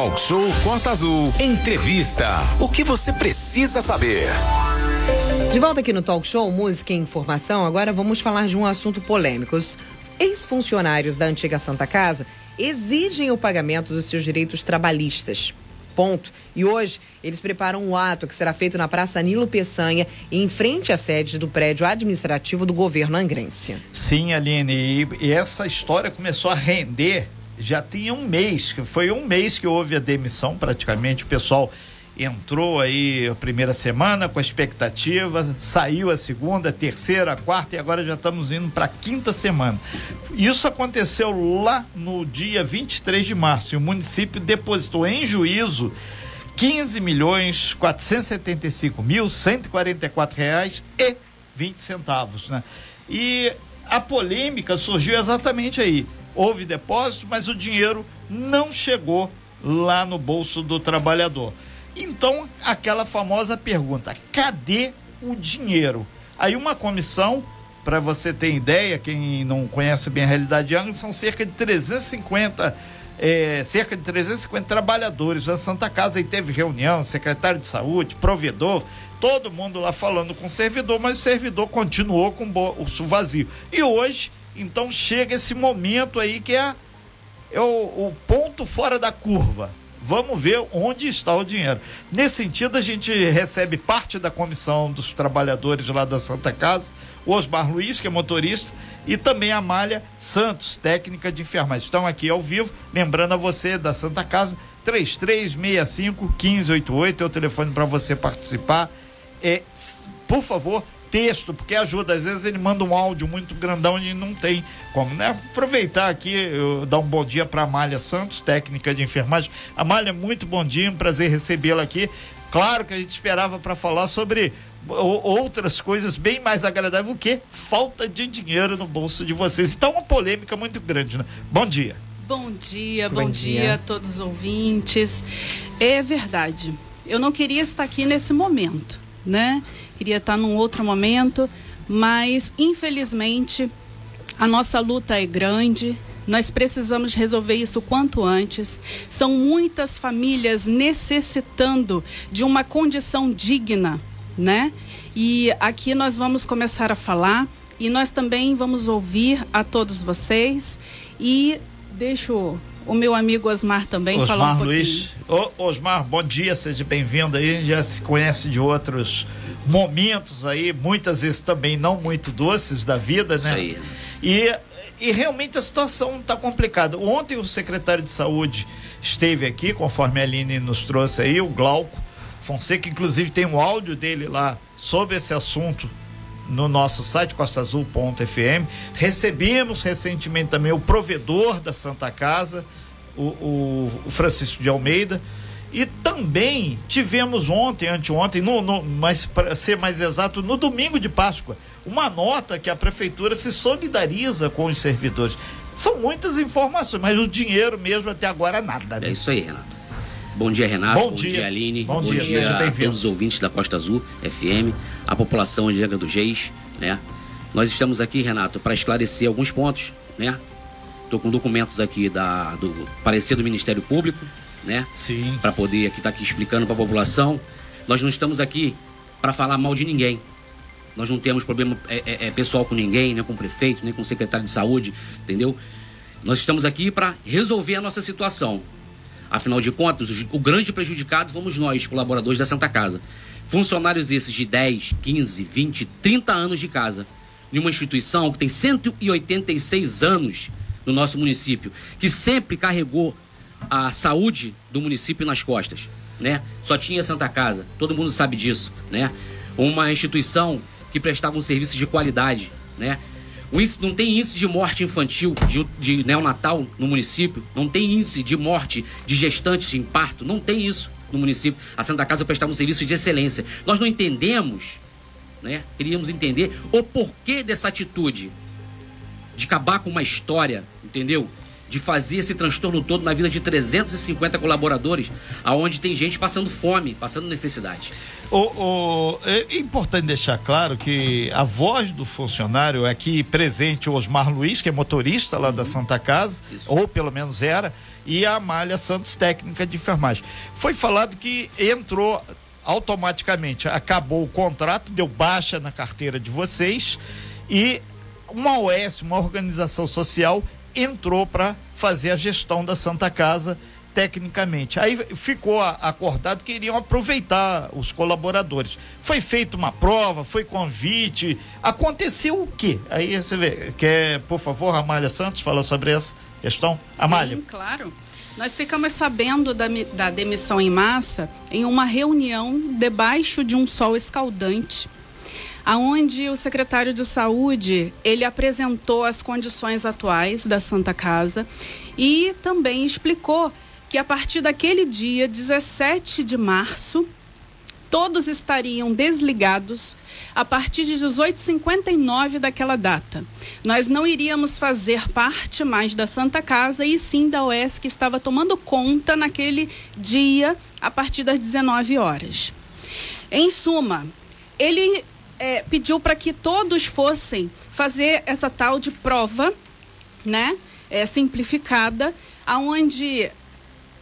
Talk Show Costa Azul. Entrevista. O que você precisa saber? De volta aqui no Talk Show Música e Informação, agora vamos falar de um assunto polêmico. Os ex-funcionários da antiga Santa Casa exigem o pagamento dos seus direitos trabalhistas. Ponto. E hoje eles preparam um ato que será feito na Praça Nilo Peçanha, em frente à sede do prédio administrativo do governo angrense. Sim, Aline, e, e essa história começou a render já tinha um mês, foi um mês que houve a demissão praticamente, o pessoal entrou aí a primeira semana com a expectativa, saiu a segunda, terceira, quarta e agora já estamos indo para a quinta semana. Isso aconteceu lá no dia 23 de março e o município depositou em juízo 15 milhões 475 mil 144 reais e 20 centavos, né? E a polêmica surgiu exatamente aí. Houve depósito, mas o dinheiro não chegou lá no bolso do trabalhador. Então, aquela famosa pergunta: cadê o dinheiro? Aí, uma comissão, para você ter ideia, quem não conhece bem a realidade de Angra, são cerca de 350. É, cerca de 350 trabalhadores da Santa Casa e teve reunião, secretário de saúde, provedor, todo mundo lá falando com o servidor, mas o servidor continuou com o bolso vazio. E hoje, então, chega esse momento aí que é, é o, o ponto fora da curva vamos ver onde está o dinheiro. Nesse sentido, a gente recebe parte da comissão dos trabalhadores lá da Santa Casa, o Osmar Luiz, que é motorista, e também a Malha Santos, técnica de enfermagem. Estão aqui ao vivo, lembrando a você da Santa Casa, 3365 1588 é o telefone para você participar. É, por favor, texto, porque ajuda. Às vezes ele manda um áudio muito grandão e não tem como, né? Aproveitar aqui, dar um bom dia para Amália Santos, técnica de enfermagem. Amália, muito bom dia, um prazer recebê-la aqui. Claro que a gente esperava para falar sobre outras coisas bem mais agradáveis, o que falta de dinheiro no bolso de vocês. Então, uma polêmica muito grande, né? Bom dia. Bom dia, bom, bom dia. dia a todos os ouvintes. É verdade. Eu não queria estar aqui nesse momento, né? Queria estar num outro momento, mas infelizmente a nossa luta é grande. Nós precisamos resolver isso quanto antes. São muitas famílias necessitando de uma condição digna, né? E aqui nós vamos começar a falar e nós também vamos ouvir a todos vocês e deixo o meu amigo Osmar também Osmar falar um pouquinho. Luiz. Ô, Osmar, bom dia, seja bem-vindo aí. A gente já se conhece de outros momentos aí, muitas vezes também não muito doces da vida, né? Isso aí. E, e realmente a situação está complicada. Ontem o secretário de saúde esteve aqui, conforme a Aline nos trouxe aí, o Glauco Fonseca, inclusive tem um áudio dele lá sobre esse assunto no nosso site costaazul.fm. Recebemos recentemente também o provedor da Santa Casa, o, o, o Francisco de Almeida e também tivemos ontem, anteontem, no, no, mas para ser mais exato, no domingo de Páscoa, uma nota que a prefeitura se solidariza com os servidores. São muitas informações, mas o dinheiro mesmo até agora nada. Né? É isso aí, Renato. Bom dia, Renato. Bom, bom dia. dia. Aline. Bom, bom dia, dia seja a todos os ouvintes da Costa Azul FM, a população de Angra do Reis, né? Nós estamos aqui, Renato, para esclarecer alguns pontos, né? Estou com documentos aqui da, do parecer do Ministério Público, né? Sim. Para poder aqui estar tá aqui explicando para a população. Nós não estamos aqui para falar mal de ninguém. Nós não temos problema é, é, é, pessoal com ninguém, nem com o prefeito, nem com o secretário de saúde, entendeu? Nós estamos aqui para resolver a nossa situação. Afinal de contas, o grande prejudicado fomos nós, colaboradores da Santa Casa. Funcionários esses de 10, 15, 20, 30 anos de casa. Em uma instituição que tem 186 anos no nosso município, que sempre carregou a saúde do município nas costas, né? Só tinha Santa Casa, todo mundo sabe disso, né? Uma instituição que prestava um serviço de qualidade, né? Índice, não tem índice de morte infantil, de, de neonatal no município, não tem índice de morte de gestantes em parto, não tem isso no município. A Santa Casa prestava um serviço de excelência. Nós não entendemos, né? Queríamos entender o porquê dessa atitude de acabar com uma história, entendeu? De fazer esse transtorno todo na vida de 350 colaboradores, aonde tem gente passando fome, passando necessidade. O, o, é importante deixar claro que a voz do funcionário é aqui presente o Osmar Luiz, que é motorista lá uhum. da Santa Casa, Isso. ou pelo menos era, e a Amália Santos, técnica de enfermagem. Foi falado que entrou automaticamente, acabou o contrato, deu baixa na carteira de vocês e uma OS, uma organização social, entrou para fazer a gestão da Santa Casa tecnicamente. Aí ficou acordado que iriam aproveitar os colaboradores. Foi feita uma prova, foi convite. Aconteceu o quê? Aí você vê, quer, por favor, Amália Santos, falar sobre essa questão? Amália. Sim, claro. Nós ficamos sabendo da, da demissão em massa em uma reunião debaixo de um sol escaldante aonde o secretário de Saúde ele apresentou as condições atuais da Santa Casa e também explicou que a partir daquele dia, 17 de março, todos estariam desligados a partir de 1859 daquela data. Nós não iríamos fazer parte mais da Santa Casa e sim da OS que estava tomando conta naquele dia a partir das 19 horas. Em suma, ele é, pediu para que todos fossem fazer essa tal de prova, né, é, simplificada, aonde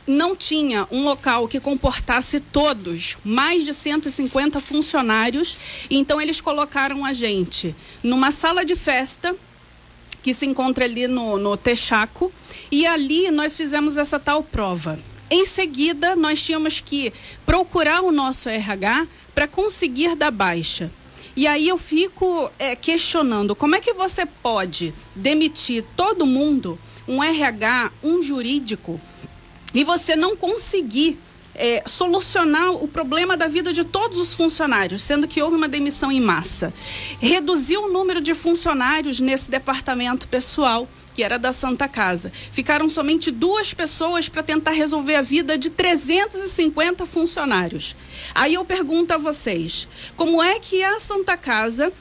não tinha um local que comportasse todos, mais de 150 funcionários, então eles colocaram a gente numa sala de festa que se encontra ali no, no Texaco, e ali nós fizemos essa tal prova. Em seguida, nós tínhamos que procurar o nosso RH para conseguir dar baixa. E aí eu fico é, questionando como é que você pode demitir todo mundo, um RH, um jurídico, e você não conseguir é, solucionar o problema da vida de todos os funcionários, sendo que houve uma demissão em massa. Reduzir o número de funcionários nesse departamento pessoal, que era da Santa Casa. Ficaram somente duas pessoas para tentar resolver a vida de 350 funcionários. Aí eu pergunto a vocês: como é que a Santa Casa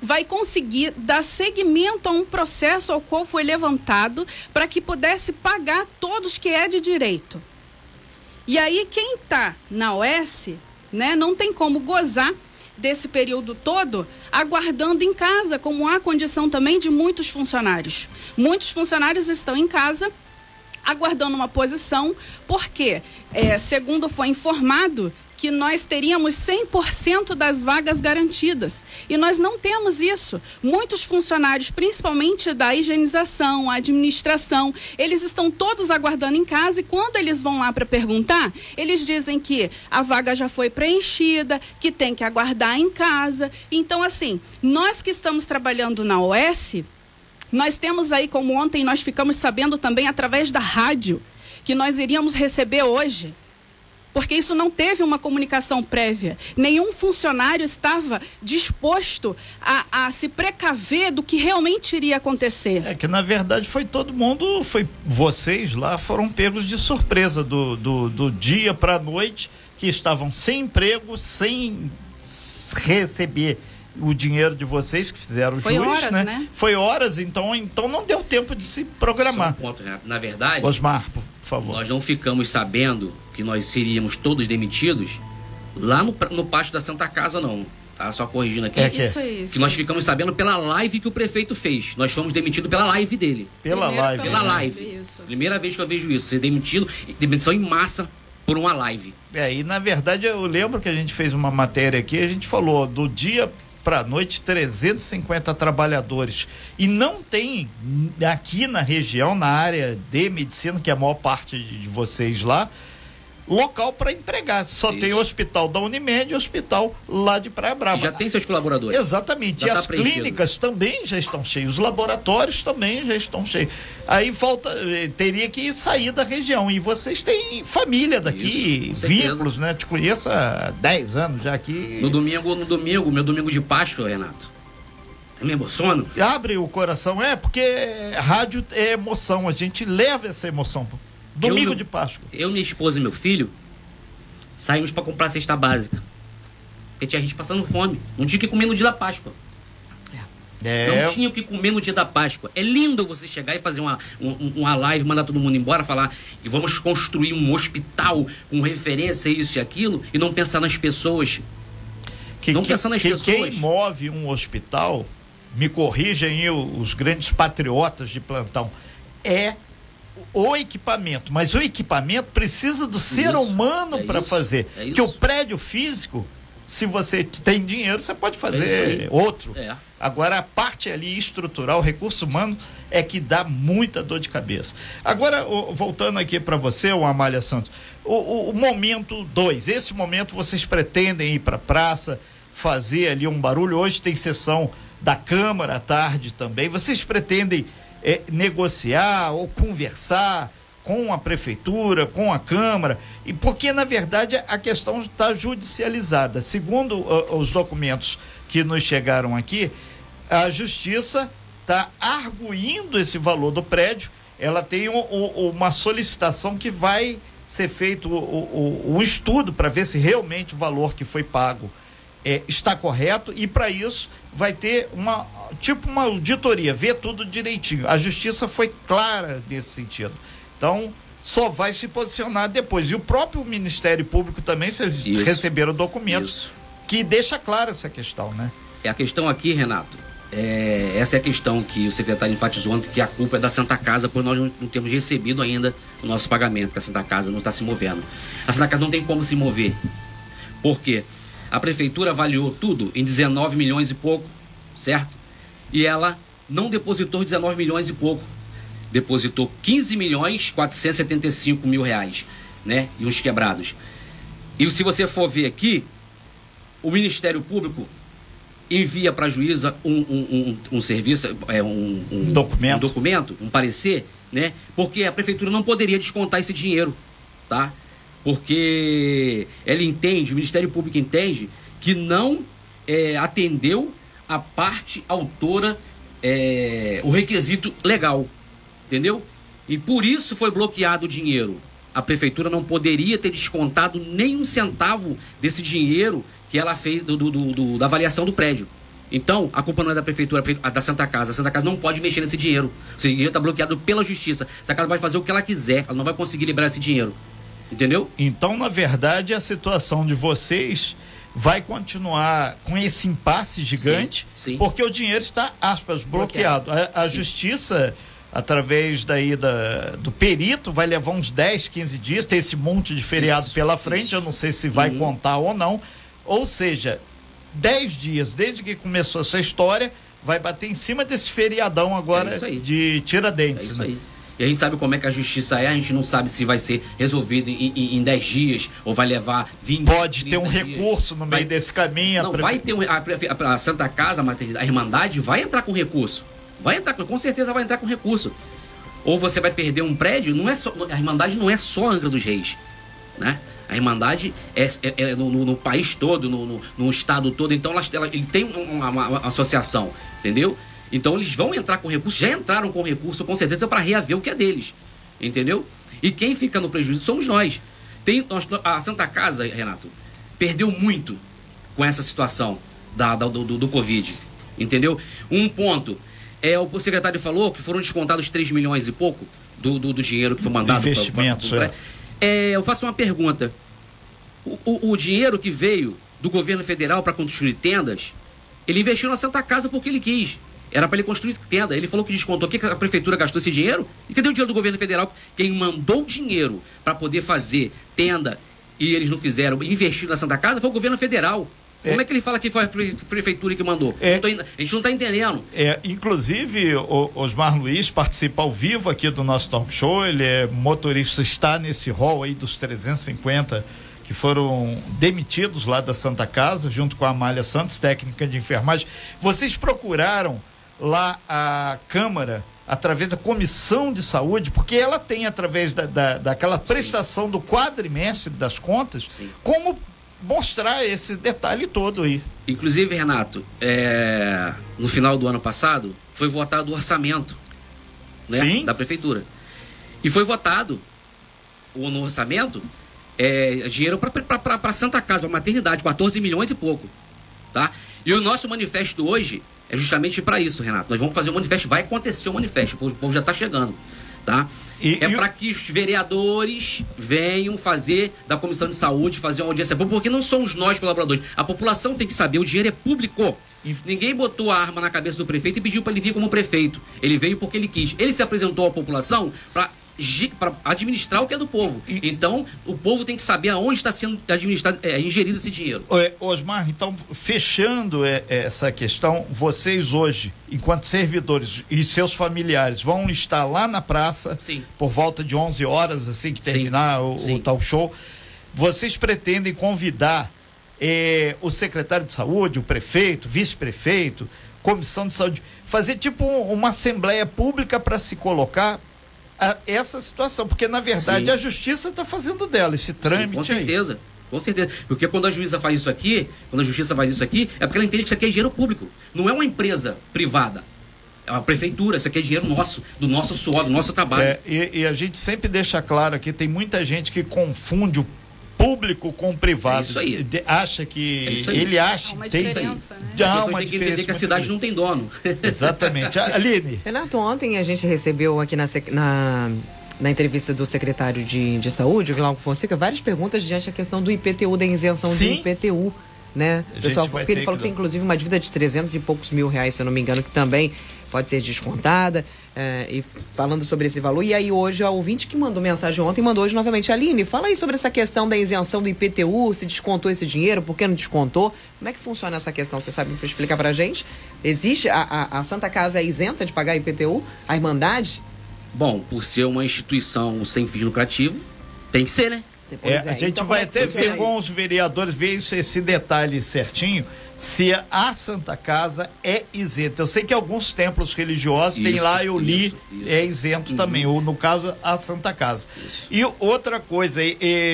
vai conseguir dar seguimento a um processo ao qual foi levantado para que pudesse pagar todos que é de direito. E aí quem está na OS, né, não tem como gozar desse período todo aguardando em casa, como há condição também de muitos funcionários. Muitos funcionários estão em casa aguardando uma posição, porque, é, segundo foi informado, que nós teríamos 100% das vagas garantidas. E nós não temos isso. Muitos funcionários, principalmente da higienização, administração, eles estão todos aguardando em casa e quando eles vão lá para perguntar, eles dizem que a vaga já foi preenchida, que tem que aguardar em casa. Então, assim, nós que estamos trabalhando na OS, nós temos aí, como ontem nós ficamos sabendo também através da rádio, que nós iríamos receber hoje porque isso não teve uma comunicação prévia. Nenhum funcionário estava disposto a, a, se precaver do que realmente iria acontecer. É que na verdade foi todo mundo, foi vocês lá foram pegos de surpresa do, do, do dia para a noite, que estavam sem emprego, sem receber o dinheiro de vocês que fizeram Foi juiz, horas, né? né? Foi horas, então, então não deu tempo de se programar. Um ponto, Renato. Na verdade, Osmar, por favor. nós não ficamos sabendo que nós seríamos todos demitidos lá no, no pátio da Santa Casa, não. Tá? Só corrigindo aqui. É que- Isso é isso. Que nós ficamos sabendo pela live que o prefeito fez. Nós fomos demitidos pela live dele. Pela Primeiro live. Pela né? live. Isso. Primeira vez que eu vejo isso. Ser demitido, demissão em massa por uma live. É, e na verdade eu lembro que a gente fez uma matéria aqui, a gente falou do dia para noite 350 trabalhadores e não tem aqui na região, na área de medicina, que é a maior parte de vocês lá, local para empregar. Só Isso. tem o hospital da Unimed e o hospital lá de Praia Brava. Já tem seus colaboradores. Exatamente. Já e tá as preenchido. clínicas também já estão cheias, os laboratórios também já estão cheios. Aí falta, eh, teria que sair da região. E vocês têm família daqui, Isso, vínculos, né? Te conheço há 10 anos já aqui. No domingo, no domingo, meu domingo de Páscoa, Renato. Eu me emociono. Abre o coração, é, porque rádio é emoção, a gente leva essa emoção. Domingo Eu- de Páscoa. Eu, minha esposa e meu filho saímos para comprar cesta básica. Porque tinha gente passando fome. Não tinha o que comer no dia da Páscoa. É, Não tinha o que comer no dia da Páscoa. É lindo você chegar e fazer uma, um- uma live, mandar todo mundo embora, falar que vamos construir um hospital com referência a isso e aquilo, e não pensar nas pessoas. que, não que- pensar nas que pessoas. quem move um hospital, me corrigem aí os grandes patriotas de plantão, é o equipamento, mas o equipamento precisa do ser isso, humano é para fazer. É que o prédio físico, se você tem dinheiro, você pode fazer é outro. É. Agora, a parte ali estrutural, o recurso humano, é que dá muita dor de cabeça. Agora, voltando aqui para você, o Amália Santos, o, o, o momento 2, esse momento vocês pretendem ir para a praça, fazer ali um barulho. Hoje tem sessão da Câmara à tarde também. Vocês pretendem é, negociar ou conversar com a prefeitura, com a Câmara, e porque na verdade a questão está judicializada. Segundo uh, os documentos que nos chegaram aqui, a Justiça está arguindo esse valor do prédio. Ela tem um, um, uma solicitação que vai ser feito um, um estudo para ver se realmente o valor que foi pago é, está correto e para isso vai ter uma tipo uma auditoria, ver tudo direitinho. A justiça foi clara nesse sentido. Então, só vai se posicionar depois. E o próprio Ministério Público também, vocês isso, receberam documentos isso. que deixa clara essa questão, né? É a questão aqui, Renato. É, essa é a questão que o secretário enfatizou ontem, que a culpa é da Santa Casa, pois nós não, não temos recebido ainda o nosso pagamento, que a Santa Casa não está se movendo. A Santa Casa não tem como se mover. Por quê? A prefeitura avaliou tudo em 19 milhões e pouco, certo? E ela não depositou 19 milhões e pouco. Depositou 15 milhões 475 mil reais, né? E uns quebrados. E se você for ver aqui, o Ministério Público envia para a juíza um, um, um, um, serviço, é, um, um, documento. um documento, um parecer, né? Porque a prefeitura não poderia descontar esse dinheiro, tá? Porque ela entende, o Ministério Público entende que não é, atendeu a parte autora é, o requisito legal, entendeu? E por isso foi bloqueado o dinheiro. A prefeitura não poderia ter descontado nem um centavo desse dinheiro que ela fez do, do, do, da avaliação do prédio. Então, a culpa não é da prefeitura, é da Santa Casa. A Santa Casa não pode mexer nesse dinheiro. Esse dinheiro está bloqueado pela justiça. A Santa Casa vai fazer o que ela quiser, ela não vai conseguir liberar esse dinheiro. Entendeu? Então, na verdade, a situação de vocês vai continuar com esse impasse gigante, sim, sim. porque o dinheiro está, aspas, bloqueado. bloqueado. A, a justiça, através daí da, do perito, vai levar uns 10, 15 dias, tem esse monte de feriado isso, pela frente, isso. eu não sei se vai uhum. contar ou não. Ou seja, 10 dias desde que começou essa história, vai bater em cima desse feriadão agora é de Tiradentes. É isso né? aí. E a gente sabe como é que a justiça é, a gente não sabe se vai ser resolvido em, 10 dias ou vai levar 20 Pode ter um dias. recurso no meio vai, desse caminho. Não, vai ter um, a, a, Santa Casa, a, a Irmandade, vai entrar com recurso. Vai entrar, com certeza vai entrar com recurso. Ou você vai perder um prédio, não é só, a Irmandade não é só Angra dos Reis, né? A Irmandade é, é, é no, no, no, país todo, no, no, no, estado todo, então ela, ela, ele tem uma, uma, uma associação, entendeu? Então eles vão entrar com recurso, já entraram com recurso com certeza para reaver o que é deles. Entendeu? E quem fica no prejuízo somos nós. Tem, nós a Santa Casa, Renato, perdeu muito com essa situação da, da do, do, Covid. Entendeu? Um ponto. É, o secretário falou que foram descontados 3 milhões e pouco do, do, do dinheiro que foi mandado. Investimentos, pra, pra, pra, é. é. Eu faço uma pergunta. O, o, o dinheiro que veio do governo federal para construir tendas, ele investiu na Santa Casa porque ele quis. Era para ele construir tenda. Ele falou que descontou. O que a prefeitura gastou esse dinheiro? E cadê o dinheiro do governo federal? Quem mandou dinheiro para poder fazer tenda e eles não fizeram, investir na Santa Casa, foi o governo federal. É. Como é que ele fala que foi a prefeitura que mandou? É. Tô, a gente não está entendendo. É, inclusive, o Osmar Luiz participa ao vivo aqui do nosso talk show. Ele é motorista, está nesse rol aí dos 350 que foram demitidos lá da Santa Casa, junto com a Amália Santos, técnica de enfermagem. Vocês procuraram lá a Câmara através da Comissão de Saúde, porque ela tem, através da, da, daquela prestação Sim. do quadrimestre das contas, Sim. como mostrar esse detalhe todo aí. Inclusive, Renato, é, no final do ano passado, foi votado o orçamento né, da Prefeitura. E foi votado o, no orçamento é, dinheiro para Santa Casa, para maternidade, 14 milhões e pouco. Tá? E o nosso manifesto hoje é justamente para isso, Renato. Nós vamos fazer o manifesto, vai acontecer o manifesto, o povo já está chegando. Tá? E, é para que os vereadores venham fazer da Comissão de Saúde, fazer uma audiência pública, porque não somos nós colaboradores. A população tem que saber, o dinheiro é público. E... Ninguém botou a arma na cabeça do prefeito e pediu para ele vir como prefeito. Ele veio porque ele quis. Ele se apresentou à população para para administrar o que é do povo. E, então, o povo tem que saber aonde está sendo administrado, é, ingerido esse dinheiro. Osmar, então, fechando é, é, essa questão, vocês hoje, enquanto servidores e seus familiares, vão estar lá na praça Sim. por volta de 11 horas, assim que terminar Sim. o, o tal show. Vocês pretendem convidar eh, o secretário de saúde, o prefeito, vice-prefeito, comissão de saúde, fazer tipo um, uma assembleia pública para se colocar a, essa situação, porque na verdade Sim. a justiça está fazendo dela esse trâmite Sim, com certeza. Aí. Com certeza. Porque quando a juíza faz isso aqui, quando a justiça faz isso aqui, é porque ela entende que isso aqui é dinheiro público. Não é uma empresa privada. É uma prefeitura, isso aqui é dinheiro nosso, do nosso suor, do nosso trabalho. É, e, e, a gente sempre deixa claro que tem muita gente que confunde o público com o privado. É isso aí. De, acha que. É ele acha. Há uma tem, diferença, né? Já uma tem que entender que a cidade não tem dono. Exatamente. Aline. Renato, ontem a gente recebeu aqui na, na na entrevista do secretário de, de Saúde, o Glauco Fonseca, várias perguntas diante da questão do IPTU, da isenção Sim. do IPTU. Né? Pessoal, porque ele falou que tem inclusive uma dívida de 300 e poucos mil reais, se eu não me engano, que também pode ser descontada. É, e falando sobre esse valor. E aí hoje a ouvinte que mandou mensagem ontem mandou hoje novamente. Aline, fala aí sobre essa questão da isenção do IPTU, se descontou esse dinheiro, por que não descontou? Como é que funciona essa questão? Você sabe explicar pra gente? Existe, a, a, a Santa Casa é isenta de pagar IPTU? A Irmandade? Bom, por ser uma instituição sem fins lucrativo, tem que ser, né? É, é, a gente então, vai é até ver com os vereadores, ver esse detalhe certinho se a Santa Casa é isenta. Eu sei que alguns templos religiosos isso, tem lá, eu li, isso, isso. é isento uhum. também, ou no caso a Santa Casa. E outra coisa,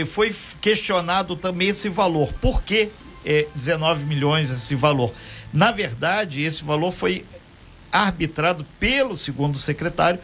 foi questionado também esse valor. Por que é, 19 milhões esse valor? Na verdade, esse valor foi arbitrado pelo segundo secretário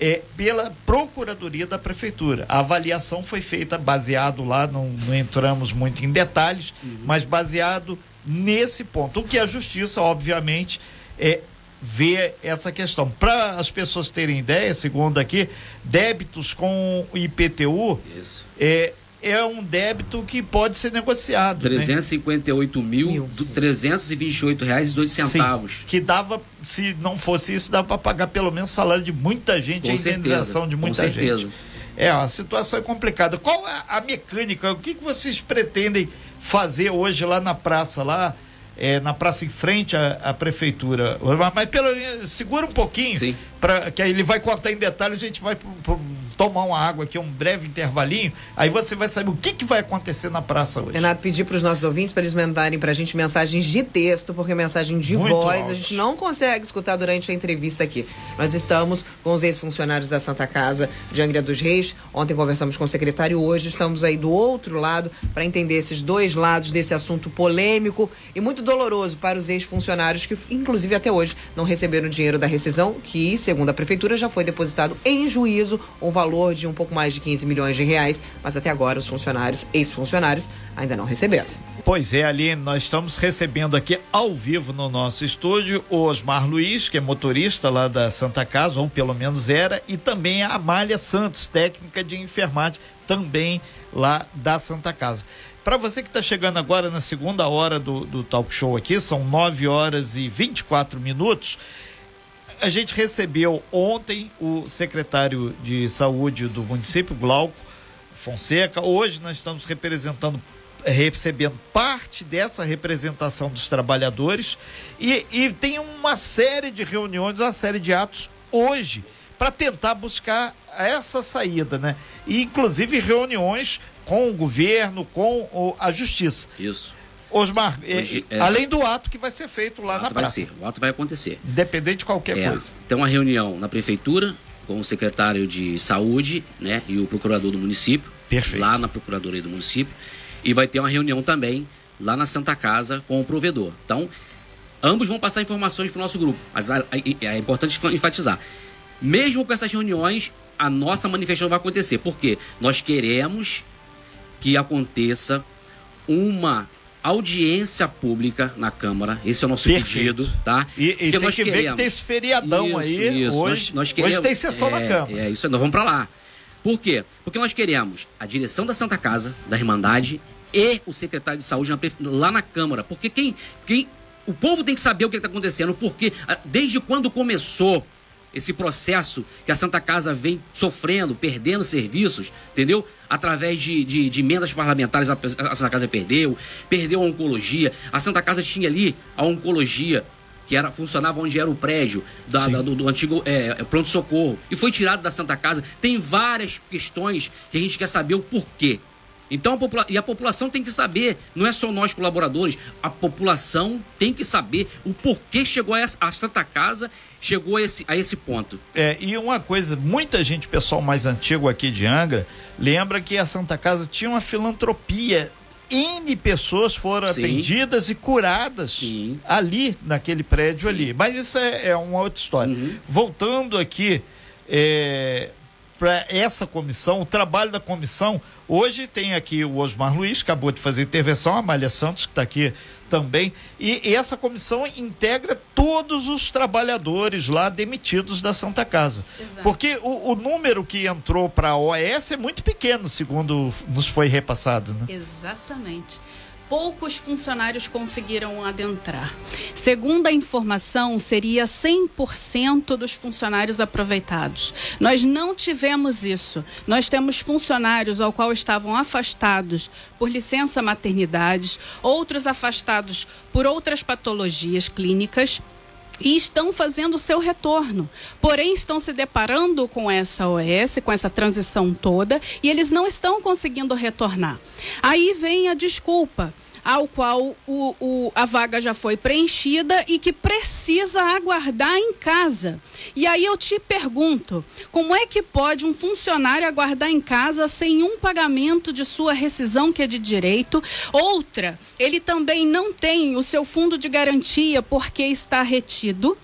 é, pela Procuradoria da Prefeitura. A avaliação foi feita baseado lá, não, não entramos muito em detalhes, uhum. mas baseado nesse ponto. O que a justiça, obviamente, é vê essa questão. Para as pessoas terem ideia, segundo aqui, débitos com IPTU Isso. é é um débito que pode ser negociado. 358 né? mil, mil. 328 reais e dois centavos. Sim, que dava, se não fosse isso, dava para pagar pelo menos o salário de muita gente, com a indenização certeza, de muita gente. É, a situação é complicada. Qual é a mecânica? O que, que vocês pretendem fazer hoje lá na praça, lá é, na praça em frente à, à prefeitura. Mas pelo segura um pouquinho, para que aí ele vai contar em detalhes, a gente vai pro, pro, tomar uma água aqui, um breve intervalinho, aí você vai saber o que, que vai acontecer na praça hoje. Renato, pedir para os nossos ouvintes para eles mandarem para a gente mensagens de texto, porque mensagem de Muito voz alto. a gente não consegue escutar durante a entrevista aqui. Nós estamos com os ex-funcionários da Santa Casa de Angra dos Reis. Ontem conversamos com o secretário, hoje estamos aí do outro lado para entender esses dois lados desse assunto polêmico e muito doloroso para os ex-funcionários que, inclusive, até hoje não receberam dinheiro da rescisão, que, segundo a prefeitura, já foi depositado em juízo um valor valor de um pouco mais de 15 milhões de reais, mas até agora os funcionários, ex-funcionários, ainda não receberam. Pois é, Aline, nós estamos recebendo aqui ao vivo no nosso estúdio o Osmar Luiz, que é motorista lá da Santa Casa, ou pelo menos era, e também a Amália Santos, técnica de enfermagem, também lá da Santa Casa. Para você que está chegando agora na segunda hora do, do talk show aqui, são 9 horas e 24 minutos a gente recebeu ontem o secretário de saúde do município, Glauco Fonseca. Hoje nós estamos representando recebendo parte dessa representação dos trabalhadores e, e tem uma série de reuniões, uma série de atos hoje para tentar buscar essa saída, né? E inclusive reuniões com o governo, com a justiça. Isso. Osmar, Hoje, é, além do ato que vai ser feito lá na praça. Ser, o ato vai acontecer. Independente de qualquer é, coisa. Tem uma reunião na prefeitura com o secretário de saúde, né, e o procurador do município. Perfeito. Lá na procuradoria do município. E vai ter uma reunião também lá na Santa Casa com o provedor. Então, ambos vão passar informações para o nosso grupo. Mas é importante enfatizar. Mesmo com essas reuniões, a nossa manifestação vai acontecer. Porque nós queremos que aconteça uma audiência pública na Câmara. Esse é o nosso Perfeito. pedido, tá? E, e tem nós que queremos. ver que tem esse feriadão isso, aí isso. hoje. Nós, nós queremos, hoje tem sessão é, na Câmara. É isso, nós vamos para lá. Por quê? Porque nós queremos a direção da Santa Casa, da Irmandade e o secretário de saúde lá na Câmara. Porque quem, quem o povo tem que saber o que está acontecendo, porque ah, desde quando começou esse processo que a Santa Casa vem sofrendo, perdendo serviços, entendeu? Através de, de, de emendas parlamentares, a, a Santa Casa perdeu, perdeu a oncologia. A Santa Casa tinha ali a oncologia, que era, funcionava onde era o prédio da, da, do, do, antigo é, é, pronto-socorro, e foi tirado da Santa Casa. Tem várias questões que a gente quer saber o porquê. Então, a popula e a população tem que saber, não é só nós colaboradores, a população tem que saber o porquê chegou a, essa, a Santa Casa, chegou a esse, a esse ponto. É, e uma coisa, muita gente, pessoal mais antigo aqui de Angra, lembra que a Santa Casa tinha uma filantropia. N pessoas foram Sim. atendidas e curadas Sim. ali, naquele prédio Sim. ali. Mas isso é, é, uma outra história. Uhum. Voltando aqui é, para essa comissão, o trabalho da comissão, Hoje tem aqui o Osmar Luiz, que acabou de fazer intervenção, a Amália Santos, que está aqui também. E, e, essa comissão integra todos os trabalhadores lá demitidos da Santa Casa. Exato. Porque o, o, número que entrou para a OAS é muito pequeno, segundo nos foi repassado. Né? Exatamente poucos funcionários conseguiram adentrar. Segundo a informação, seria 100% dos funcionários aproveitados. Nós não tivemos isso. Nós temos funcionários ao qual estavam afastados por licença maternidade, outros afastados por outras patologias clínicas e estão fazendo o seu retorno. Porém, estão se deparando com essa OS, com essa transição toda, e eles não estão conseguindo retornar. Aí vem a desculpa ao qual o, o, a vaga já foi preenchida e que precisa aguardar em casa. E aí eu te pergunto, como é que pode um funcionário aguardar em casa sem um pagamento de sua rescisão que é de direito? Outra, ele também não tem o seu fundo de garantia porque está retido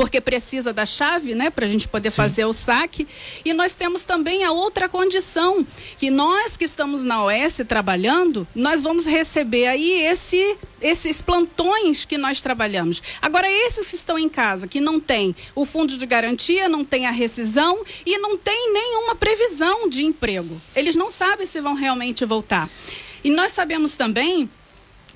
porque precisa da chave, né, para a gente poder Sim. fazer o saque. E nós temos também a outra condição, que nós que estamos na OS trabalhando, nós vamos receber aí esse, esses plantões que nós trabalhamos. Agora, esses que estão em casa, que não tem o fundo de garantia, não tem a rescisão e não tem nenhuma previsão de emprego. Eles não sabem se vão realmente voltar. E nós sabemos também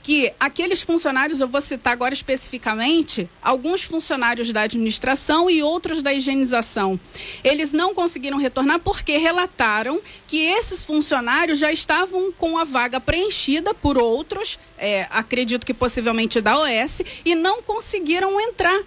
que aqueles funcionários, eu vou citar agora especificamente, alguns funcionários da administração e outros da higienização, eles não conseguiram retornar porque relataram que esses funcionários já estavam com a vaga preenchida por outros, é, acredito que possivelmente da OS, e não conseguiram entrar.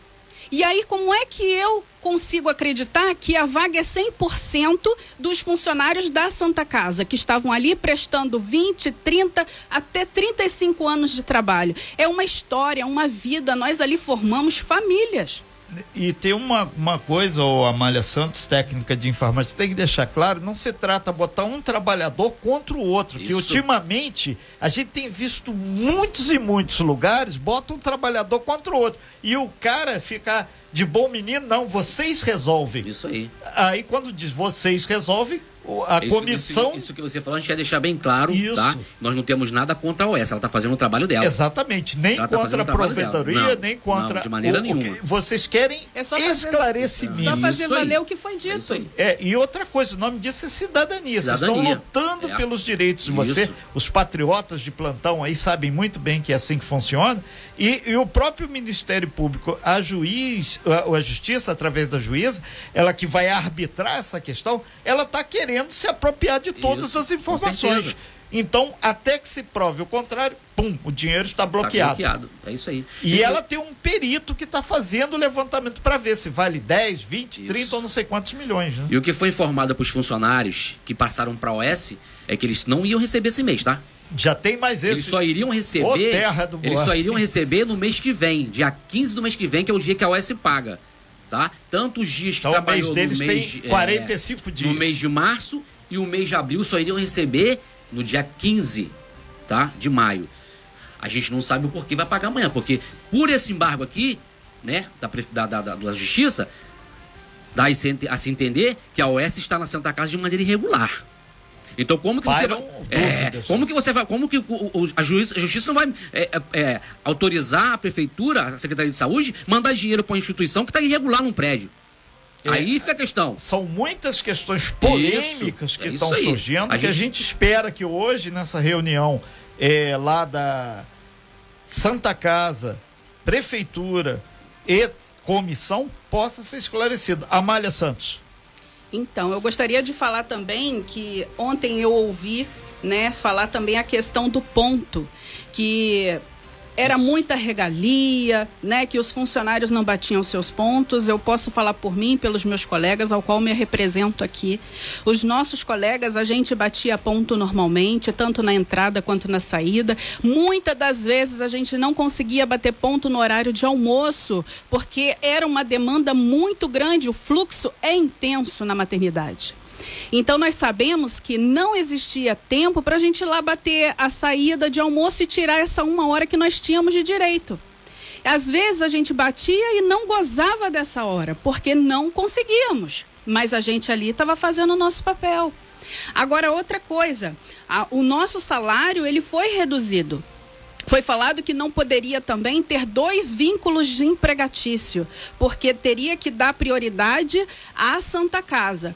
E aí, como é que eu consigo acreditar que a vaga é 100% dos funcionários da Santa Casa, que estavam ali prestando 20, 30, até 35 anos de trabalho? É uma história, uma vida, nós ali formamos famílias. E tem uma, uma coisa, o Amália Santos, técnica de informática, tem que deixar claro, não se trata de botar um trabalhador contra o outro, Isso. que ultimamente a gente tem visto muitos e muitos lugares, bota um trabalhador contra o outro. E o cara fica de bom menino, não, vocês resolvem. Isso aí. Aí quando diz vocês resolvem, a isso, comissão. Isso, isso, que você falou, a gente quer deixar bem claro, isso. tá? Nós não temos nada contra a OS, ela está fazendo o trabalho dela. Exatamente, nem ela tá contra tá a provedoria, nem contra. Não, de maneira o, nenhuma. O vocês querem é só esclarecimento. Só fazer valer o que foi dito. É, e outra coisa, o nome disso é cidadania. cidadania. Vocês estão lutando é. pelos direitos de você. Os patriotas de plantão aí sabem muito bem que é assim que funciona. E, e o próprio Ministério Público, a juiz, a, a justiça, através da juíza, ela que vai arbitrar essa questão, ela está querendo se apropriar de todas Isso, as informações. Então, até que se prove o contrário, pum, o dinheiro está bloqueado. Está bloqueado, é isso aí. E, ela tem um perito que está fazendo o levantamento para ver se vale 10, 20, isso. 30 ou não sei quantos milhões. Né? E o que foi informado para os funcionários que passaram para a OS é que eles não iam receber esse mês, tá? Já tem mais esse. Eles só iriam receber. eles só iriam receber no mês que vem, dia 15 do mês que vem, que é o dia que a OS paga. Tá? Tanto os dias que então, trabalhou o mês deles no mês, tem 45 é, dias. No mês de março e o mês de abril só iriam receber no dia 15 tá? de maio. A gente não sabe o porquê vai pagar amanhã, porque por esse embargo aqui, né, da, da, da, da Justiça, dá a se entender que a OS está na Santa Casa de maneira irregular. Então como que você vai, é, como que você vai, como que o, o, a, justiça, a, justiça, não vai é, é, é, autorizar a prefeitura, a Secretaria de Saúde, mandar dinheiro para uma instituição que está irregular num prédio? É, aí fica a questão. São muitas questões polêmicas isso, que estão surgindo, a que gente... a gente espera que hoje, nessa reunião é, lá da Santa Casa, Prefeitura e comissão possa ser esclarecida. Amália Santos. Então, eu gostaria de falar também que ontem eu ouvi, né, falar também a questão do ponto, que era muita regalia, né, que os funcionários não batiam seus pontos. Eu posso falar por mim, pelos meus colegas, ao qual me represento aqui. Os nossos colegas, a gente batia ponto normalmente, tanto na entrada quanto na saída. Muitas das vezes a gente não conseguia bater ponto no horário de almoço, porque era uma demanda muito grande, o fluxo é intenso na maternidade. Então nós sabemos que não existia tempo para a gente ir lá bater a saída de almoço e tirar essa uma hora que nós tínhamos de direito. Às vezes a gente batia e não gozava dessa hora, porque não conseguíamos. Mas a gente ali estava fazendo o nosso papel. Agora, outra coisa, a, o nosso salário ele foi reduzido. Foi falado que não poderia também ter dois vínculos de empregatício, porque teria que dar prioridade à Santa Casa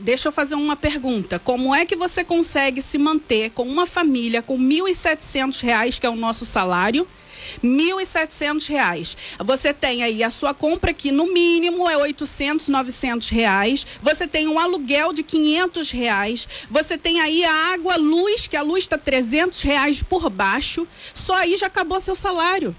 deixa eu fazer uma pergunta. Como é que você consegue se manter com uma família com R$ 1.700, que é o nosso salário? R$ 1.700. Você tem aí a sua compra que no mínimo é 800, 900 reais. Você tem um aluguel de 500 reais. Você tem aí a água, luz, que a luz está 300 reais por baixo. Só aí já acabou seu salário.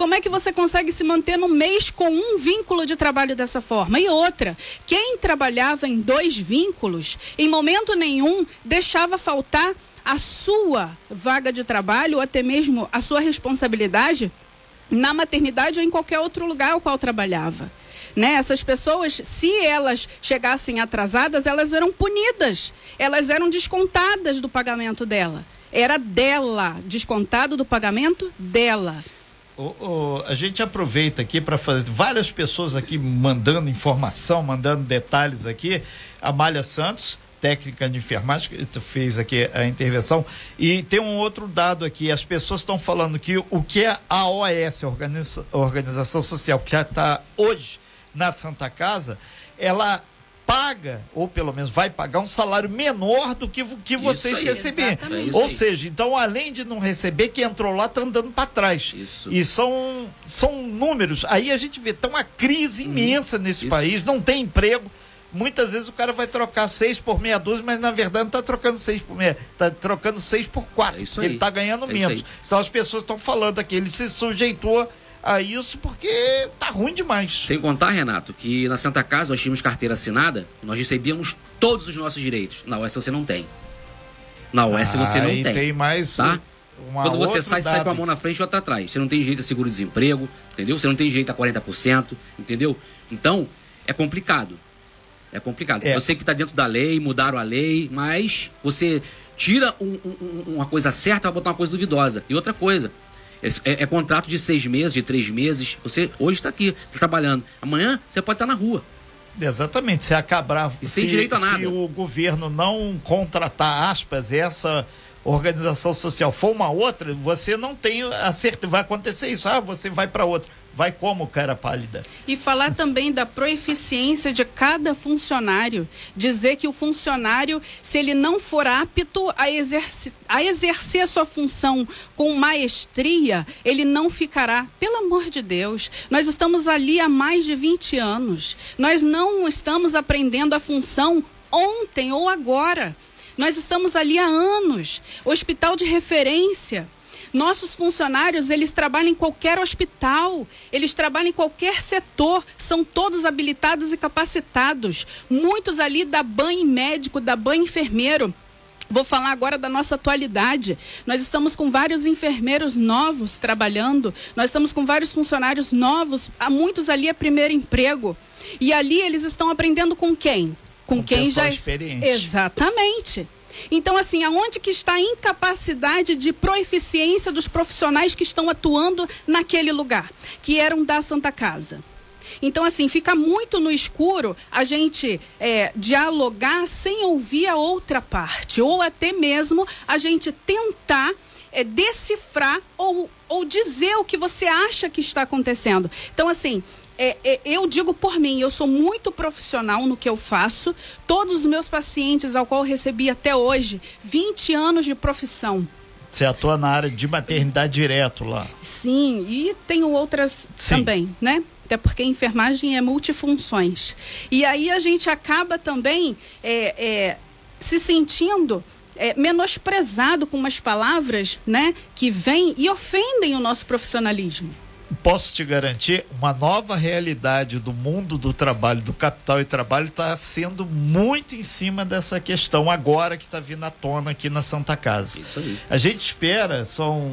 Como é que você consegue se manter no mês com um vínculo de trabalho dessa forma? E outra, quem trabalhava em dois vínculos, em momento nenhum deixava faltar a sua vaga de trabalho ou até mesmo a sua responsabilidade na maternidade ou em qualquer outro lugar ao qual trabalhava. Né? Essas pessoas, se elas chegassem atrasadas, elas eram punidas, elas eram descontadas do pagamento dela. Era dela, descontado do pagamento dela. A gente aproveita aqui para fazer várias pessoas aqui mandando informação, mandando detalhes aqui. Amália Santos, técnica de enfermagem, que fez aqui a intervenção. E tem um outro dado aqui: as pessoas estão falando que o que é a OS, Organiza, Organização Social, que já está hoje na Santa Casa, ela paga, ou pelo menos vai pagar, um salário menor do que, que vocês aí, receberam. É ou seja, então, além de não receber, quem entrou lá está andando para trás. Isso. E são, são números. Aí a gente vê, tá uma crise uhum. imensa nesse Isso. país, não tem emprego. Muitas vezes o cara vai trocar seis por meia dúzia, mas na verdade não está trocando seis por meia, está trocando seis por quatro. É ele está ganhando é menos. Então as pessoas estão falando aqui, ele se sujeitou a isso porque tá ruim demais. Sem contar, Renato, que na Santa Casa nós tínhamos carteira assinada, nós recebíamos todos os nossos direitos. Na UES você não tem. Na UES ah, você não tem. tem mais tá? Quando você sai, dado. sai com a mão na frente e outra atrás. Você não tem direito a seguro-desemprego, entendeu? Você não tem direito a 40%, entendeu? Então, é complicado. É complicado. É. Você que está dentro da lei, mudaram a lei, mas você tira um, um, uma coisa certa para botar uma coisa duvidosa. E outra coisa, é, é, é, contrato de seis meses, de três meses. Você hoje está aqui tá trabalhando. Amanhã você pode estar tá na rua. Exatamente. Se acabar. E sem direito a nada. Se o governo não contratar, aspas, essa organização social for uma outra, você não tem a certeza. Vai acontecer isso. Ah, você vai para outra vai como cara pálida. E falar também da proeficiência de cada funcionário. Dizer que o funcionário, se ele não for apto a exercer, a exercer sua função com maestria, ele não ficará. Pelo amor de Deus, nós estamos ali há mais de 20 anos. Nós não estamos aprendendo a função ontem ou agora. Nós estamos ali há anos. Hospital de referência. Nossos funcionários, eles trabalham em qualquer hospital, eles trabalham em qualquer setor, são todos habilitados e capacitados. Muitos ali da banho médico, da banho enfermeiro. Vou falar agora da nossa atualidade. Nós estamos com vários enfermeiros novos trabalhando, nós estamos com vários funcionários novos, há muitos ali é primeiro emprego. E ali eles estão aprendendo com quem? Com, com quem já experiente. Exatamente. Então, assim, aonde que está a incapacidade de proeficiência dos profissionais que estão atuando naquele lugar, que eram da Santa Casa? Então, assim, fica muito no escuro a gente é, dialogar sem ouvir a outra parte, ou até mesmo a gente tentar é, decifrar ou, ou dizer o que você acha que está acontecendo. Então, assim, é, é, eu digo por mim, eu sou muito profissional no que eu faço. Todos os meus pacientes, ao qual eu recebi até hoje, 20 anos de profissão. Você atua na área de maternidade direto lá? Sim, e tenho outras Sim. também, né? até porque a enfermagem é multifunções. E aí a gente acaba também é, é, se sentindo é, menosprezado com umas palavras né, que vêm e ofendem o nosso profissionalismo posso te garantir, uma nova realidade do mundo do trabalho, do capital e trabalho, está sendo muito em cima dessa questão agora que está vindo à tona aqui na Santa Casa. Isso aí. A gente espera, são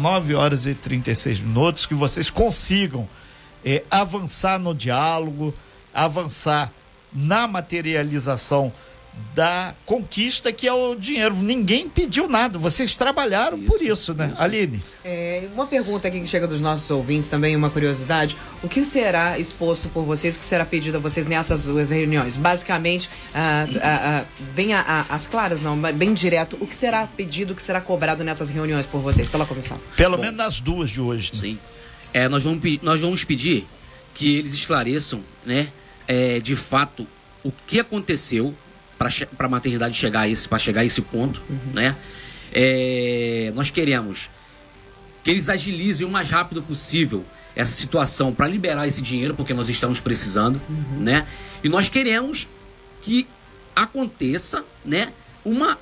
9 horas e 36 minutos, que vocês consigam é, avançar no diálogo, avançar na materialização da conquista que é o dinheiro. Ninguém pediu nada, vocês trabalharam isso, por isso, né? Isso. Aline. É, uma pergunta aqui que chega dos nossos ouvintes também, uma curiosidade. O que será exposto por vocês, o que será pedido a vocês nessas duas reuniões? Basicamente, ah, ah, ah, bem as claras, não, bem direto, o que será pedido, o que será cobrado nessas reuniões por vocês, pela comissão? Pelo Bom, menos nas duas de hoje. Né? Sim. É, nós, vamos, nós vamos pedir que eles esclareçam, né, é, de fato, o que aconteceu para a maternidade chegar a esse, para chegar a esse ponto, uhum. né? É, nós queremos que eles agilizem o mais rápido possível essa situação para liberar esse dinheiro, porque nós estamos precisando, uhum. né? E nós queremos que aconteça, né, uma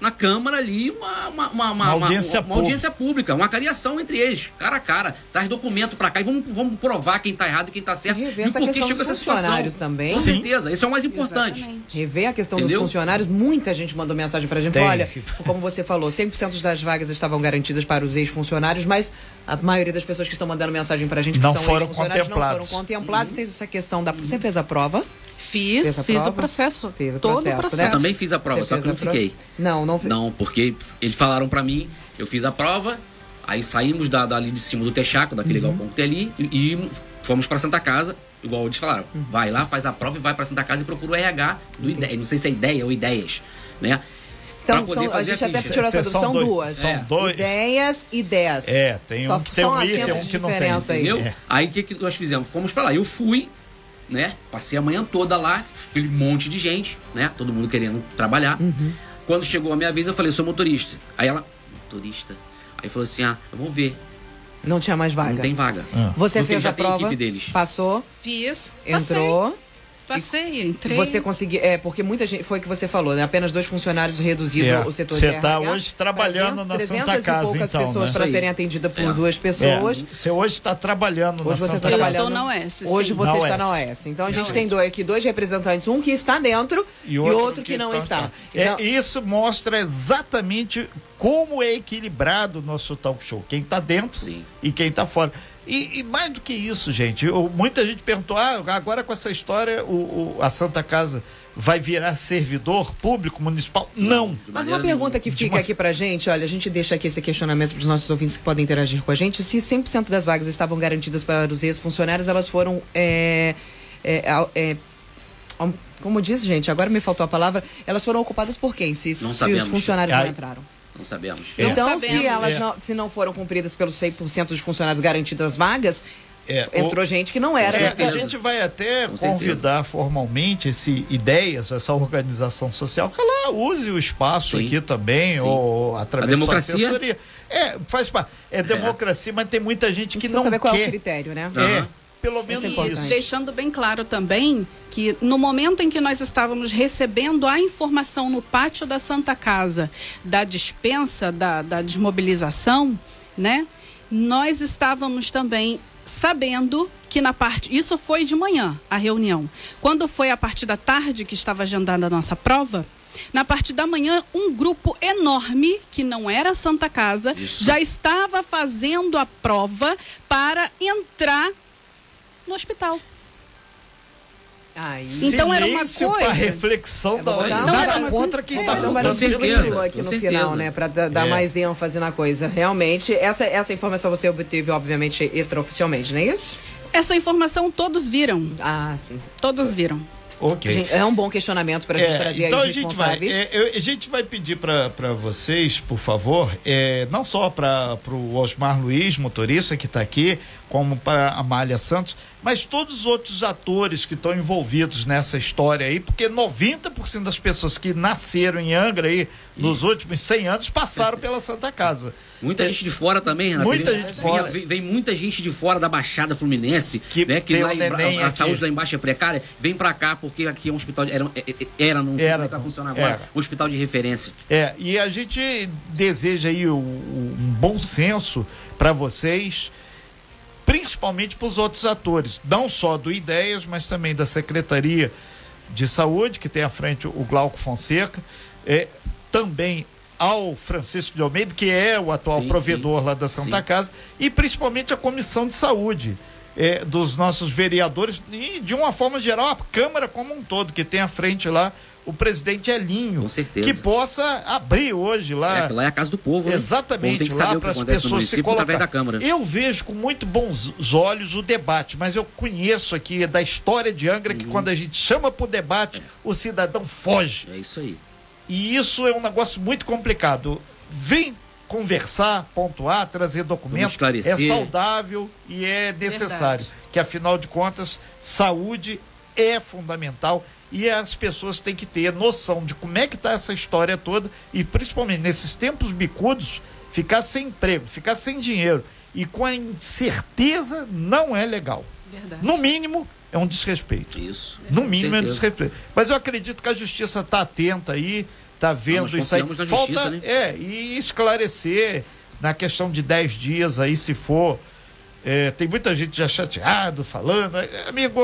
na Câmara ali uma, uma, uma, uma audiência, uma, uma audiência, pública, uma cariação entre eles, cara a cara. Traz documento para cá e vamos, vamos provar quem está errado e quem está certo. E rever e essa questão dos funcionários situação. também. Com certeza, isso é o mais importante. Exatamente. Rever a questão Entendeu? dos funcionários. Muita gente mandou mensagem para a gente. Tem. Olha, como você falou, 100% das vagas estavam garantidas para os ex-funcionários, mas a maioria das pessoas que estão mandando mensagem para a gente que não são ex-funcionários não foram contemplados. Uhum. Essa questão da... Você fez a prova? Fiz, fiz prova? o processo. Fiz o todo processo, o processo. Né? Eu também fiz a prova, Você só que não fiquei. Não, não fiz. Não, porque eles falaram para mim, eu fiz a prova, aí saímos da, dali de cima do Texaco, daquele uhum. galpão que tem ali, e, e fomos para Santa Casa, igual eles falaram. Uhum. Vai lá, faz a prova e vai para Santa Casa e procura o RH do ideia, não sei se é ideia ou ideias, né? Então, são, a gente a até tirou essa dúvida, são dois, duas. São é. dois. Ideias e ideias. É, tem Só um que tem um I, tem um que não tem. Entendeu? É. Aí o que, que nós fizemos? Fomos para lá. Eu fui, né? Passei a manhã toda lá, aquele monte de gente, né? Todo mundo querendo trabalhar. Uhum. Quando chegou a minha vez, eu falei, sou motorista. Aí ela, motorista? Aí falou assim, ah, vamos ver. Não tinha mais vaga. Não tem vaga. Ah. Você Porque fez a prova? Passou? Fiz. Entrou? Passei. Entrei. Você conseguiu. É, porque muita gente. Foi o que você falou, né? Apenas dois funcionários reduzido é, o setor Você está hoje trabalhando 300, na Santa Casa. e poucas então, pessoas né? para serem atendidas por é. duas pessoas. É. Você hoje está trabalhando hoje na você Santa Casa. Casa. Eu estou na OS. Hoje você na está OS. na OS. Então a gente tem dois, aqui dois representantes, um que está dentro e outro, e outro que, que, não está. Então... É, isso mostra exatamente como é equilibrado o nosso talk show. Quem está dentro Sim. e quem está fora. E, e, mais do que isso, gente, eu, muita gente perguntou: ah, agora com essa história o, o, a Santa Casa vai virar servidor público municipal? Não. Mas uma pergunta que fica aqui pra gente, olha, a gente deixa aqui esse questionamento para os nossos ouvintes que podem interagir com a gente. Se 100% das vagas estavam garantidas para os ex-funcionários, elas foram. É, é, é, como diz, gente, agora me faltou a palavra, elas foram ocupadas por quem? Se, se os funcionários não entraram. Não sabemos. Então, não sabemos. se elas é. não, se não foram cumpridas pelos 100% dos funcionários garantidas vagas, é, entrou o, gente que não era. É, a gente vai até Com convidar certeza. formalmente esse ideias, essa organização social, que ela use o espaço Sim. aqui também, Sim. ou através da assessoria. É, faz parte. É, é, democracia, mas tem muita gente que não saber qual quer. é o critério, né? É. Uhum. Pelo menos isso. isso. Deixando bem claro também que no momento em que nós estávamos recebendo a informação no pátio da Santa Casa da dispensa, da, da desmobilização, né? Nós estávamos também sabendo que na parte. Isso foi de manhã, a reunião. Quando foi a partir da tarde que estava agendada a nossa prova, na parte da manhã, um grupo enorme, que não era Santa Casa, Isso. já estava fazendo a prova para entrar no hospital. Aí. Então era uma coisa. Reflexão é, da hora. Nada era uma... contra quem está é, não, mas certeza, aqui no certeza. final, né? Para dar é. mais ênfase na coisa. Realmente, essa, essa informação você obteve, obviamente, extraoficialmente, não é isso? Essa informação todos viram. Ah, sim. Todos viram. Ok. É um bom questionamento para a gente é, trazer então aí os responsáveis. A gente vai, é, a gente vai pedir para vocês, por favor, é, não só para o Osmar Luiz, motorista que está aqui, como para a Amália Santos, mas todos os outros atores que estão envolvidos nessa história aí, porque 90% das pessoas que nasceram em Angra aí, nos últimos 100 anos passaram pela Santa Casa. Muita gente de fora também, Renato. Muita vem, gente de fora. Vem, vem, muita gente de fora da Baixada Fluminense, que, né, que lá em, a, a saúde lá embaixo é precária, vem para cá porque aqui é um hospital, de, era, é, é, era, não sei era, como é que vai funcionar agora, era. um hospital de referência. É, e a gente deseja aí um, um bom senso para vocês, principalmente para os outros atores, não só do Ideias, mas também da Secretaria de Saúde, que tem à frente o Glauco Fonseca, é, também ao Francisco de Almeida, que é o atual sim, provedor sim. lá da Santa sim. Casa, e principalmente a Comissão de Saúde. É, dos nossos vereadores e de uma forma geral a Câmara como um todo que tem à frente lá o presidente Elinho. Com certeza. Que possa abrir hoje lá. É, lá é a casa do povo. Né? Exatamente, lá para as pessoas se colocar. Da Câmara. Eu vejo com muito bons olhos o debate, mas eu conheço aqui da história de Angra uhum. que quando a gente chama para o debate, o cidadão foge. É isso aí. E isso é um negócio muito complicado. Vem conversar, pontuar, trazer documentos. É saudável e é necessário. Verdade. Que afinal de contas, saúde é fundamental e as pessoas têm que ter noção de como é que está essa história toda e principalmente nesses tempos bicudos, ficar sem emprego, ficar sem dinheiro e com a incerteza não é legal. Verdade. No mínimo, é um desrespeito. Isso. No mínimo é um desrespeito. Mas eu acredito que a justiça está atenta aí, está vendo Não, isso aí. Falta justiça, né? é e esclarecer na questão de 10 dias aí se for. É, tem muita gente já chateado falando, é, amigo,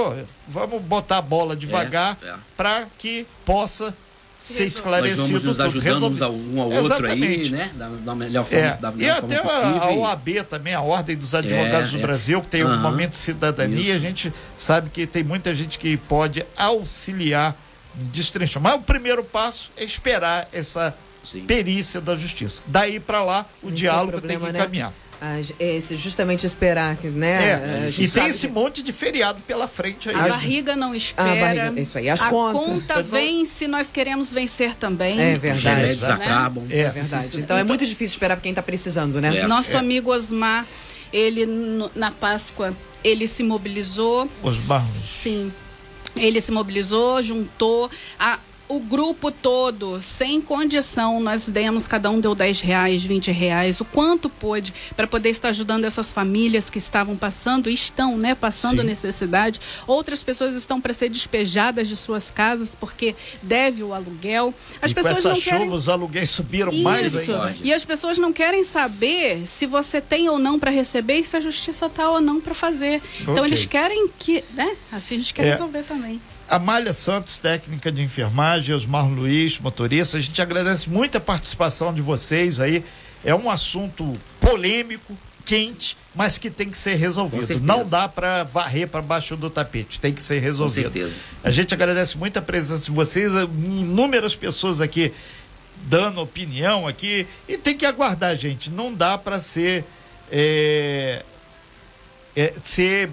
vamos botar a bola devagar é, é. para que possa ser esclarecido. Nós vamos nos ajudando um ao outro Exatamente. aí, né? Da, da melhor forma, é. da melhor E até a, a, OAB também, a Ordem dos Advogados é, do é. Brasil, que tem uhum. um momento de cidadania, Isso. a gente sabe que tem muita gente que pode auxiliar destrinchar. Mas o primeiro passo é esperar essa Sim. perícia da justiça. Daí para lá, o Esse diálogo é o problema, tem que né? caminhar. Né? Esse, justamente esperar, né? É, e tem esse monte de feriado pela frente aí. A barriga não espera. A barriga, isso aí, as a contas. conta vem se nós queremos vencer também. É verdade. Os né? acabam. É. é. verdade. Então, é muito difícil esperar para quem está precisando, né? É. Nosso é. amigo Osmar, ele na Páscoa, ele se mobilizou. Osmar. Sim. Ele se mobilizou, juntou a o grupo todo, sem condição, nós demos, cada um deu 10 reais, 20 reais, o quanto pôde, para poder estar ajudando essas famílias que estavam passando, estão, né, passando Sim. necessidade. Outras pessoas estão para ser despejadas de suas casas porque deve o aluguel. As e pessoas com essa não chuva, querem... os aluguéis subiram Isso. mais ainda. E as pessoas não querem saber se você tem ou não para receber e se a justiça está ou não para fazer. Então okay. eles querem que, né? Assim a gente quer é. resolver também. Amália Santos, técnica de enfermagem, Osmar Luiz, motorista, a gente agradece muito a participação de vocês aí. É um assunto polêmico, quente, mas que tem que ser resolvido. Não dá para varrer para baixo do tapete, tem que ser resolvido. Com certeza. A gente agradece muito a presença de vocês, inúmeras pessoas aqui dando opinião aqui e tem que aguardar, gente. Não dá para ser é, é, ser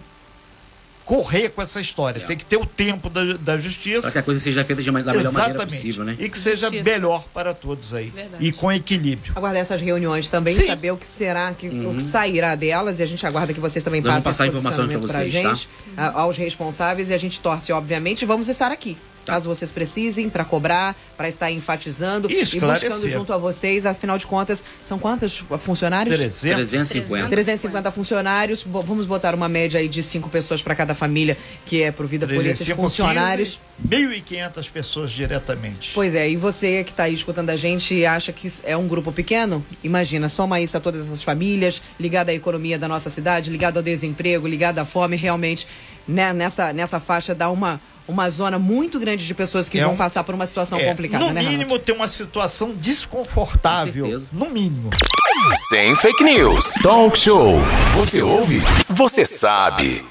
correr com essa história. É. Tem que ter o tempo da, da justiça. Para que a coisa seja feita de uma, da melhor maneira possível, né? E que seja justiça. melhor para todos aí. Verdade. E com equilíbrio. Aguardar essas reuniões também, Sim. saber o que será, que, uhum. o que sairá delas. E a gente aguarda que vocês também Nós passem passar informação para vocês, pra gente, tá? aos responsáveis. E a gente torce, obviamente, vamos estar aqui. Caso vocês precisem, para cobrar, para estar enfatizando e, e buscando junto a vocês. Afinal de contas, são quantos funcionários? 300. 350. 350 funcionários. Vamos botar uma média aí de cinco pessoas para cada família que é provida por esses funcionários. 1.500 pessoas diretamente. Pois é, e você que está aí escutando a gente e acha que é um grupo pequeno? Imagina, soma isso a todas essas famílias, ligada à economia da nossa cidade, ligada ao desemprego, ligada à fome, realmente, né, nessa, nessa faixa dá uma uma zona muito grande de pessoas que é vão um, passar por uma situação é, complicada, no né, No mínimo tem uma situação desconfortável, no mínimo. Sem fake news. Talk show. Você ouve? Você sabe.